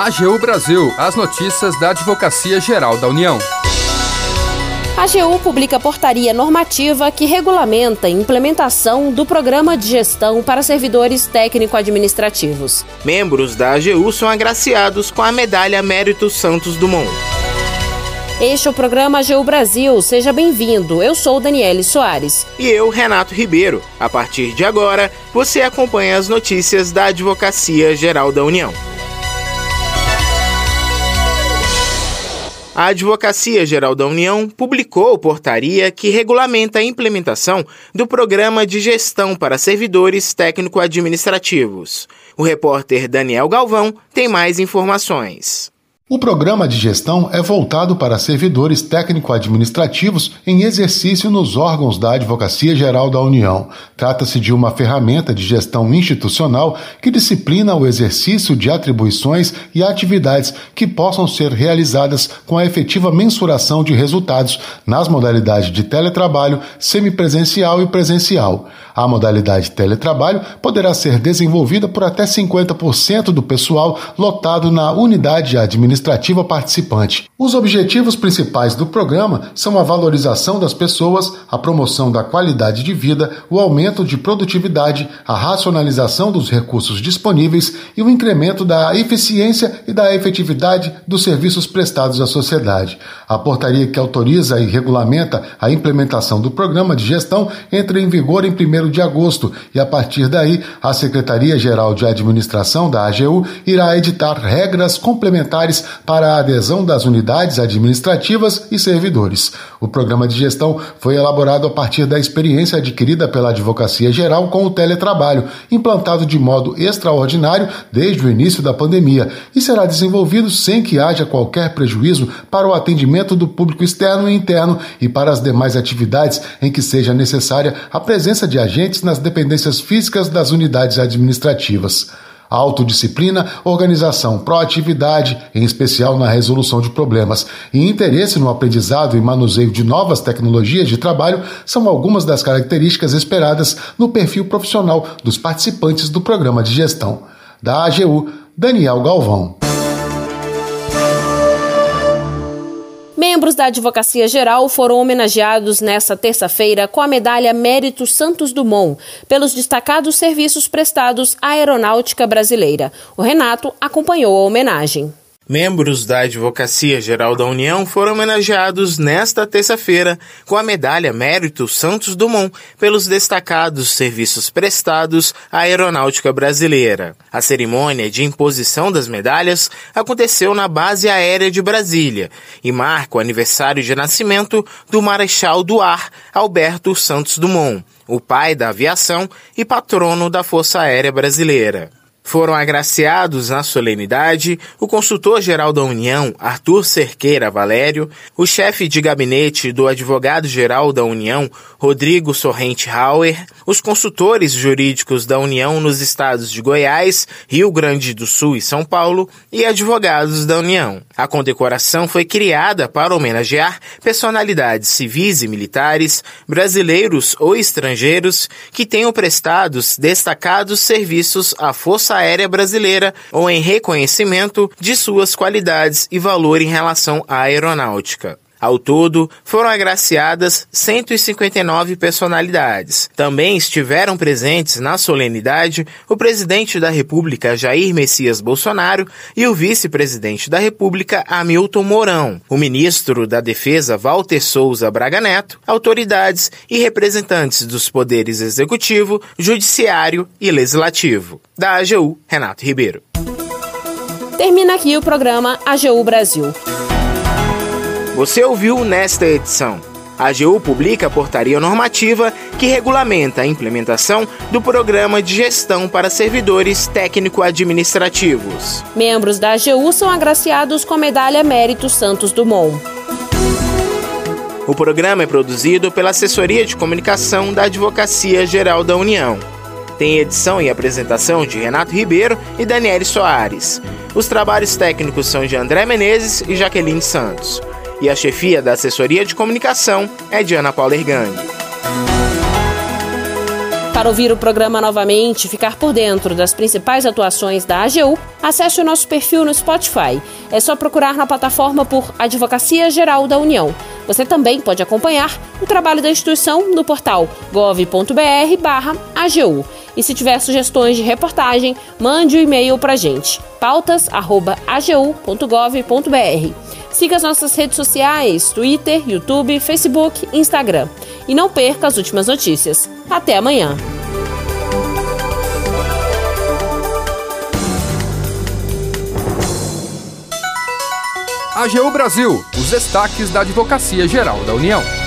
AGU Brasil, as notícias da Advocacia Geral da União. A AGU publica portaria normativa que regulamenta a implementação do Programa de Gestão para Servidores Técnico-Administrativos. Membros da AGU são agraciados com a medalha Mérito Santos Dumont. Este é o programa AGU Brasil. Seja bem-vindo. Eu sou Daniele Soares. E eu, Renato Ribeiro. A partir de agora, você acompanha as notícias da Advocacia Geral da União. A Advocacia Geral da União publicou portaria que regulamenta a implementação do Programa de Gestão para Servidores Técnico-Administrativos. O repórter Daniel Galvão tem mais informações. O programa de gestão é voltado para servidores técnico-administrativos em exercício nos órgãos da Advocacia Geral da União. Trata-se de uma ferramenta de gestão institucional que disciplina o exercício de atribuições e atividades que possam ser realizadas com a efetiva mensuração de resultados nas modalidades de teletrabalho, semipresencial e presencial. A modalidade teletrabalho poderá ser desenvolvida por até 50% do pessoal lotado na unidade administrativa administrativa participante. Os objetivos principais do programa são a valorização das pessoas, a promoção da qualidade de vida, o aumento de produtividade, a racionalização dos recursos disponíveis e o incremento da eficiência e da efetividade dos serviços prestados à sociedade. A portaria que autoriza e regulamenta a implementação do programa de gestão entra em vigor em 1 de agosto e, a partir daí, a Secretaria-Geral de Administração da AGU irá editar regras complementares para a adesão das unidades administrativas e servidores. O programa de gestão foi elaborado a partir da experiência adquirida pela Advocacia Geral com o teletrabalho, implantado de modo extraordinário desde o início da pandemia, e será desenvolvido sem que haja qualquer prejuízo para o atendimento do público externo e interno e para as demais atividades em que seja necessária a presença de agentes nas dependências físicas das unidades administrativas autodisciplina, organização, proatividade, em especial na resolução de problemas, e interesse no aprendizado e manuseio de novas tecnologias de trabalho são algumas das características esperadas no perfil profissional dos participantes do programa de gestão. Da AGU, Daniel Galvão. Membros da Advocacia Geral foram homenageados nesta terça-feira com a medalha Mérito Santos Dumont pelos destacados serviços prestados à aeronáutica brasileira. O Renato acompanhou a homenagem. Membros da Advocacia Geral da União foram homenageados nesta terça-feira com a medalha Mérito Santos Dumont pelos destacados serviços prestados à aeronáutica brasileira. A cerimônia de imposição das medalhas aconteceu na Base Aérea de Brasília e marca o aniversário de nascimento do Marechal do Ar Alberto Santos Dumont, o pai da aviação e patrono da Força Aérea Brasileira. Foram agraciados na solenidade o consultor-geral da União, Arthur Cerqueira Valério, o chefe de gabinete do advogado-geral da União, Rodrigo Sorrente Hauer, os consultores jurídicos da União nos estados de Goiás, Rio Grande do Sul e São Paulo e advogados da União. A condecoração foi criada para homenagear personalidades civis e militares, brasileiros ou estrangeiros que tenham prestado destacados serviços à Força Aérea Brasileira ou em reconhecimento de suas qualidades e valor em relação à aeronáutica. Ao todo, foram agraciadas 159 personalidades. Também estiveram presentes na solenidade o presidente da República, Jair Messias Bolsonaro, e o vice-presidente da República, Hamilton Mourão, o ministro da Defesa, Walter Souza Braga Neto, autoridades e representantes dos poderes executivo, judiciário e legislativo. Da AGU, Renato Ribeiro. Termina aqui o programa AGU Brasil. Você ouviu nesta edição. A AGU publica a portaria normativa que regulamenta a implementação do Programa de Gestão para Servidores Técnico-Administrativos. Membros da AGU são agraciados com a medalha Mérito Santos Dumont. O programa é produzido pela Assessoria de Comunicação da Advocacia Geral da União. Tem edição e apresentação de Renato Ribeiro e Daniele Soares. Os trabalhos técnicos são de André Menezes e Jaqueline Santos e a chefia da assessoria de comunicação é de Ana Paula Ergang. Para ouvir o programa novamente e ficar por dentro das principais atuações da AGU, acesse o nosso perfil no Spotify. É só procurar na plataforma por Advocacia Geral da União. Você também pode acompanhar o trabalho da instituição no portal gov.br/agu. E se tiver sugestões de reportagem, mande o um e-mail para a gente, pautas.agu.gov.br. Siga as nossas redes sociais, Twitter, YouTube, Facebook, Instagram. E não perca as últimas notícias. Até amanhã! AGU Brasil, os destaques da Advocacia Geral da União.